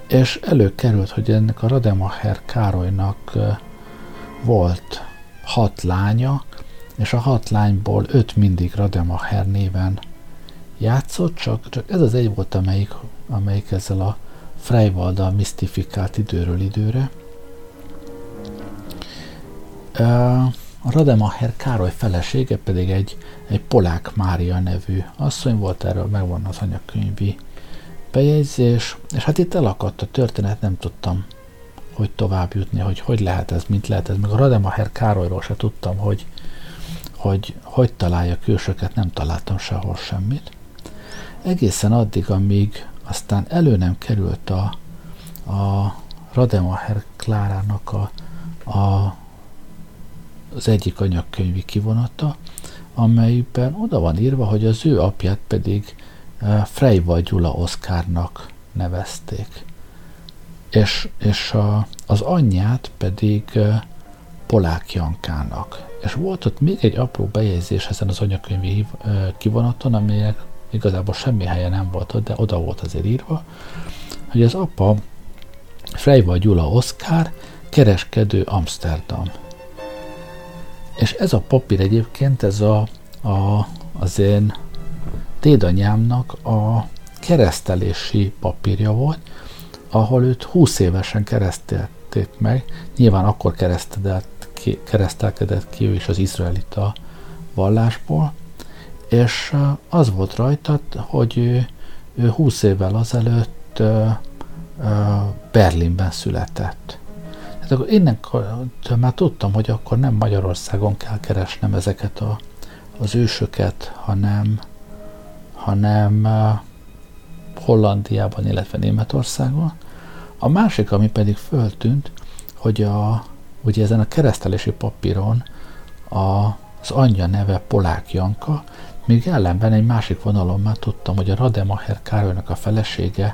és előkerült, hogy ennek a Rademacher Károlynak volt hat lánya, és a hat lányból öt mindig Rademacher néven játszott, csak, csak ez az egy volt, amelyik, amelyik ezzel a Freivalddal misztifikált időről időre. A Rademacher Károly felesége pedig egy, egy Polák Mária nevű asszony volt, erről megvan az anyakönyvi bejegyzés, és hát itt elakadt a történet, nem tudtam, hogy tovább jutni, hogy hogy lehet ez, mint lehet ez. Meg a Rademacher Károlyról se tudtam, hogy hogy, hogy találja külsőket, nem találtam sehol semmit. Egészen addig, amíg aztán elő nem került a, a Rademacher Klárának a, a az egyik anyagkönyvi kivonata, amelyben oda van írva, hogy az ő apját pedig eh, Freyva Gyula Oszkárnak nevezték. És, és a, az anyját pedig eh, Polák Jankának. És volt ott még egy apró bejegyzés ezen az anyakönyvi eh, kivonaton, amelyek igazából semmi helye nem volt ott, de oda volt azért írva, hogy az apa Freyva Gyula Oszkár, kereskedő Amsterdam. És ez a papír egyébként, ez a, a, az én dédanyámnak a keresztelési papírja volt, ahol őt 20 évesen keresztelték meg. Nyilván akkor ki, keresztelkedett ki ő is az izraelita vallásból, és az volt rajta, hogy ő, ő 20 évvel azelőtt Berlinben született. Akkor innen már tudtam, hogy akkor nem Magyarországon kell keresnem ezeket a, az ősöket, hanem, hanem Hollandiában, illetve Németországon. A másik, ami pedig föltűnt, hogy a, ugye ezen a keresztelési papíron a, az anyja neve Polák Janka, míg ellenben egy másik vonalon már tudtam, hogy a Rademacher Károlynak a felesége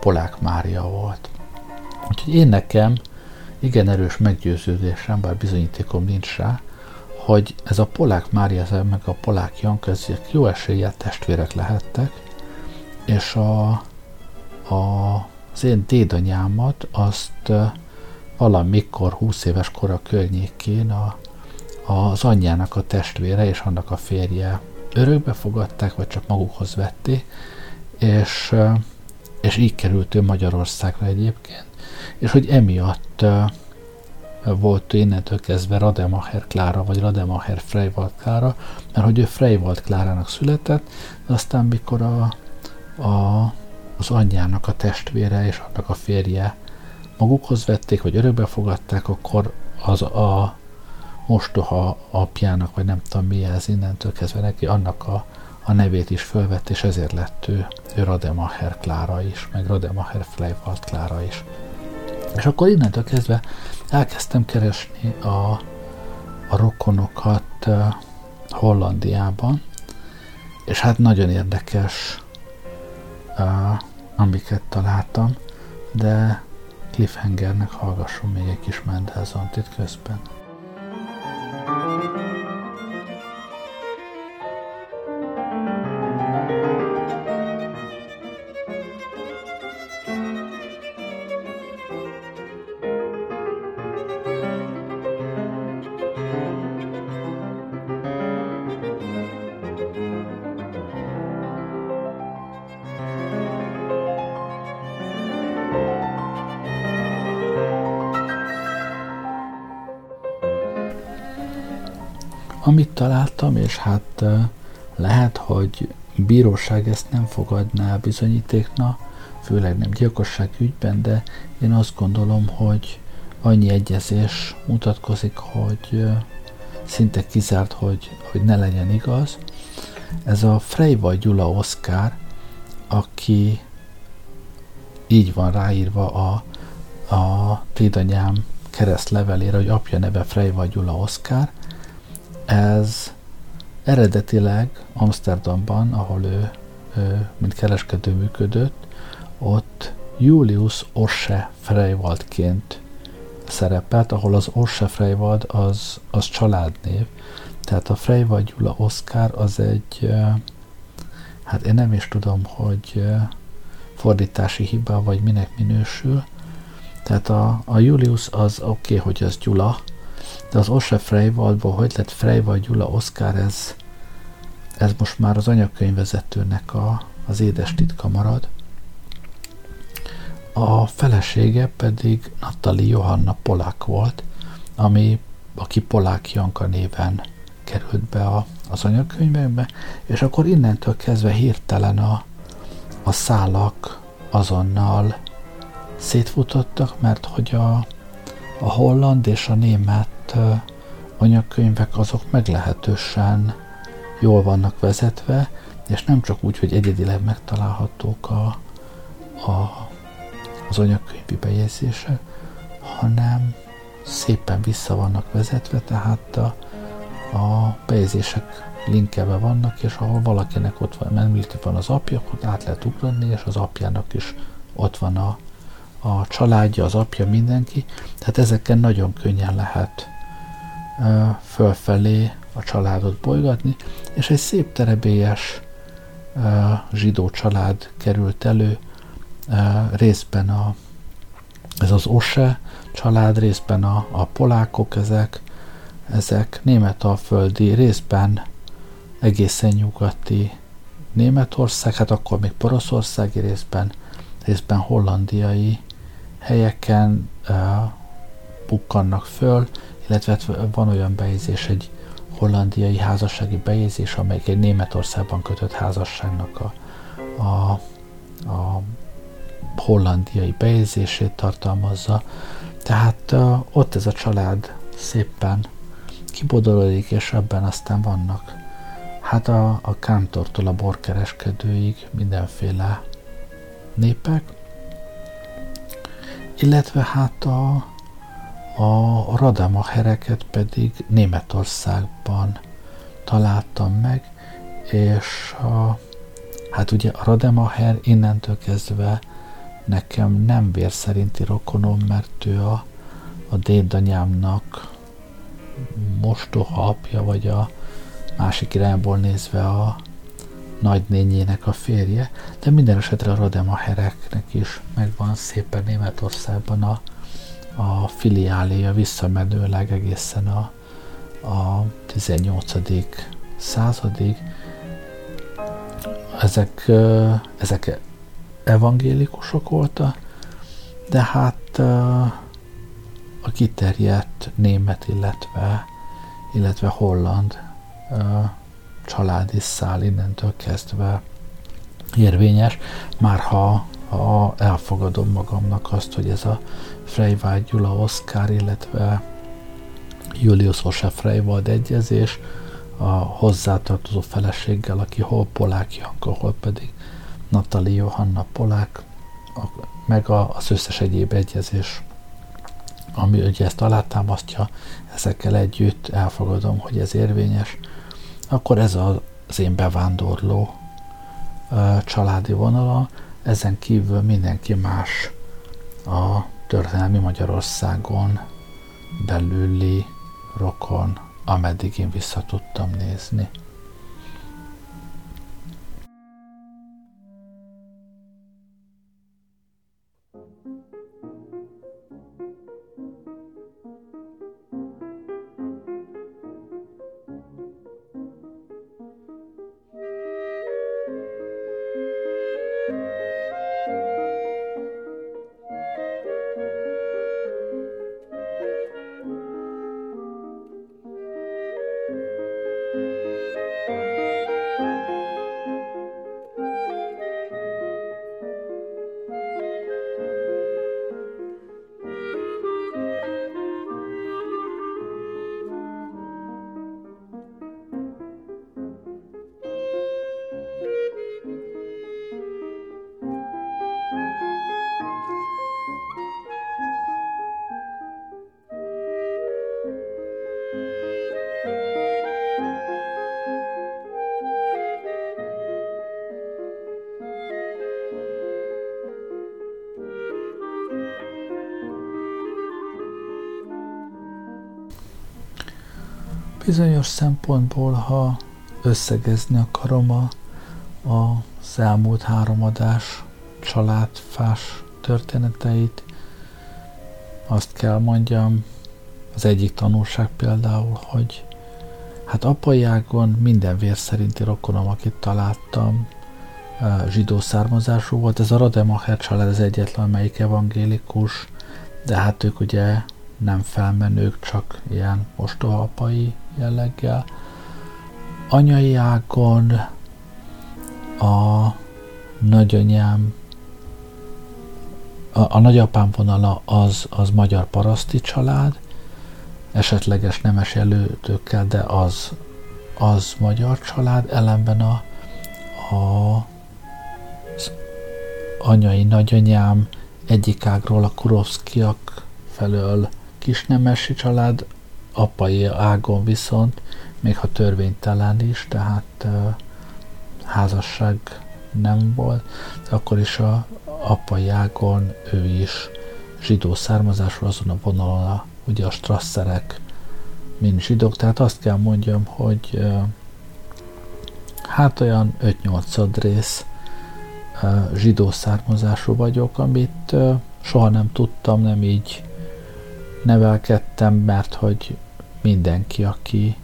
Polák Mária volt. Úgyhogy én nekem igen erős meggyőződésem, bár bizonyítékom nincs rá, hogy ez a polák Mária meg a polák Janka, ezek jó eséllyel testvérek lehettek, és a, a, az én dédanyámat azt valamikor 20 éves kora környékén a, az anyjának a testvére és annak a férje örökbe fogadták, vagy csak magukhoz vették, és, és így került ő Magyarországra egyébként és hogy emiatt volt innentől kezdve Rademacher Klára, vagy Rademacher Freyvald Klára, mert hogy ő Freyvald Klárának született, de aztán mikor a, a, az anyjának a testvére és annak a férje magukhoz vették, vagy örökbe fogadták, akkor az a mostoha apjának, vagy nem tudom mi ez innentől kezdve neki, annak a, a nevét is fölvett, és ezért lett ő, ő Rademacher Klára is, meg Rademacher Freyvald Klára is. És akkor innentől kezdve elkezdtem keresni a, a rokonokat Hollandiában, és hát nagyon érdekes, uh, amiket találtam, de cliffhangernek hallgasson még egy kis Mendelssohn-t közben. Amit találtam, és hát lehet, hogy bíróság ezt nem fogadná bizonyítékna, főleg nem gyilkosság ügyben, de én azt gondolom, hogy annyi egyezés mutatkozik, hogy szinte kizárt, hogy, hogy ne legyen igaz. Ez a Freyva Gyula Oszkár, aki így van ráírva a, a tédanyám keresztlevelére, hogy apja neve Freyva Gyula Oszkár. Ez eredetileg Amsterdamban, ahol ő, ő mint kereskedő működött, ott Julius Orse Freyvaldként szerepelt, ahol az Orse Freyvald az, az családnév. Tehát a Freyvald Gyula Oszkár az egy, hát én nem is tudom, hogy fordítási hiba, vagy minek minősül. Tehát a, a Julius az oké, okay, hogy az Gyula, de az Orse Freyvaldból hogy lett Freyvald Gyula Oszkár, ez, ez most már az anyakönyvezetőnek a, az édes titka marad. A felesége pedig Natali Johanna Polák volt, ami, aki Polák Janka néven került be a, az anyakönyvekbe, és akkor innentől kezdve hirtelen a, a szálak azonnal szétfutottak, mert hogy a, a holland és a német anyakönyvek azok meglehetősen jól vannak vezetve, és nem csak úgy, hogy egyedileg megtalálhatók a, a az anyakönyvi bejegyzése, hanem szépen vissza vannak vezetve, tehát a, a bejegyzések linkebe vannak, és ahol valakinek ott van, mert van az apja, akkor át lehet ugrani, és az apjának is ott van a, a családja, az apja, mindenki. Tehát ezeken nagyon könnyen lehet fölfelé a családot bolygatni, és egy szép terebélyes zsidó család került elő, részben a, ez az Ose család, részben a, a polákok, ezek, ezek németalföldi, részben egészen nyugati Németország, hát akkor még poroszországi részben, részben hollandiai helyeken uh, bukkannak föl, illetve hát van olyan bejegyzés, egy hollandiai házassági bejegyzés, amelyik egy Németországban kötött házasságnak a, a, a hollandiai bejegyzését tartalmazza, tehát uh, ott ez a család szépen kibodolodik, és ebben aztán vannak hát a, a kántortól a borkereskedőig mindenféle népek, illetve hát a, a Radamachereket pedig Németországban találtam meg, és a, hát ugye a Rademacher innentől kezdve nekem nem vér szerinti rokonom, mert ő a, a dédanyámnak mostoha apja, vagy a másik irányból nézve a nagynényének a férje, de minden esetre a Rademahereknek is megvan szépen Németországban a, a filiáléja visszamenőleg egészen a, a 18. századig. Ezek, ezek evangélikusok voltak, de hát a kiterjedt német, illetve, illetve holland családi szál innentől kezdve érvényes, már ha, ha elfogadom magamnak azt, hogy ez a Freyvágy Gyula Oszkár, illetve Julius Ose Freyvald egyezés a hozzátartozó feleséggel, aki hol polák hol pedig Natali Johanna Polák, meg az összes egyéb egyezés, ami ugye ezt alátámasztja, ezekkel együtt elfogadom, hogy ez érvényes, akkor ez az én bevándorló családi vonala, ezen kívül mindenki más a történelmi Magyarországon belüli rokon, ameddig én vissza tudtam nézni. Bizonyos szempontból, ha összegezni akarom a, a az elmúlt három adás családfás történeteit, azt kell mondjam, az egyik tanulság például, hogy hát apai ágon minden vér szerinti rokonom, akit találtam, zsidó származású volt. Ez a Rademacher család az egyetlen, melyik evangélikus, de hát ők ugye nem felmenők, csak ilyen mostohapai jelleggel. Anyai ágon a nagyanyám a, a nagyapám vonala az, az magyar paraszti család, esetleges nemes előtökkel, de az, az magyar család, ellenben a, a az anyai nagyanyám egyik ágról a Kurovszkiak felől kisnemesi család, apai ágon viszont, még ha törvénytelen is, tehát uh, házasság nem volt, de akkor is a apai ágon ő is zsidó származású azon a vonalon, ugye a strasszerek, mint zsidók, tehát azt kell mondjam, hogy uh, hát olyan 5-8 rész uh, zsidó származású vagyok, amit soha nem tudtam, nem így nevelkedtem, mert hogy mindenki, aki,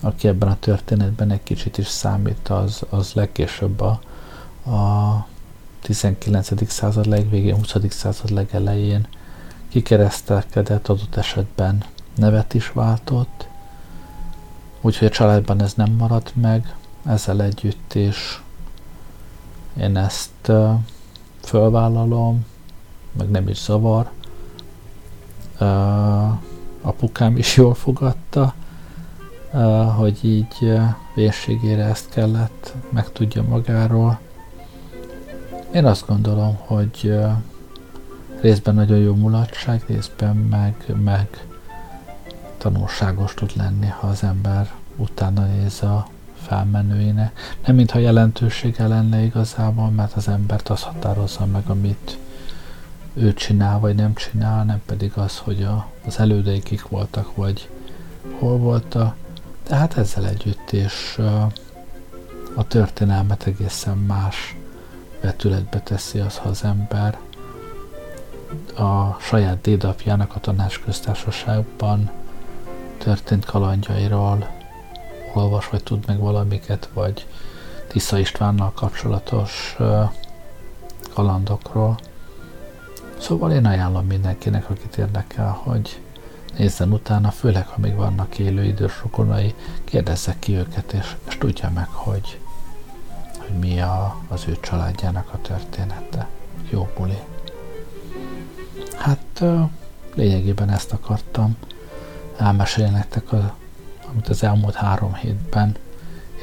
aki ebben a történetben egy kicsit is számít, az, az legkésőbb a, a 19. század legvégén, 20. század legelején kikeresztelkedett, adott esetben nevet is váltott, úgyhogy a családban ez nem maradt meg, ezzel együtt is én ezt fölvállalom, meg nem is zavar. Apukám is jól fogadta, hogy így vérségére ezt kellett megtudja magáról. Én azt gondolom, hogy részben nagyon jó mulatság, részben meg, meg tanulságos tud lenni, ha az ember utána néz a felmenőinek. Nem mintha jelentősége lenne igazából, mert az embert az határozza meg, amit ő csinál, vagy nem csinál, nem pedig az, hogy a, az elődei kik voltak, vagy hol voltak. Tehát ezzel együtt és a történelmet egészen más vetületbe teszi az, ha az ember a saját dédapjának a tanácsköztársaságban történt kalandjairól olvas, vagy tud meg valamiket, vagy Tisza Istvánnal kapcsolatos kalandokról. Szóval én ajánlom mindenkinek, akit érdekel, hogy nézzen utána, főleg ha még vannak élő idős rokonai, kérdezze ki őket, és, és tudja meg, hogy, hogy mi a, az ő családjának a története. Jó buli. Hát lényegében ezt akartam elmesélni nektek, a, amit az elmúlt három hétben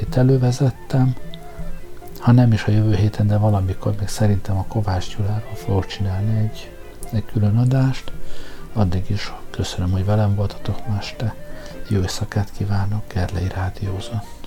itt elővezettem. Ha nem is a jövő héten, de valamikor még szerintem a Kovács Gyuláról fogok csinálni egy, egy külön adást. Addig is köszönöm, hogy velem voltatok ma este. Jó éjszakát kívánok, Gerlei Rádiózott.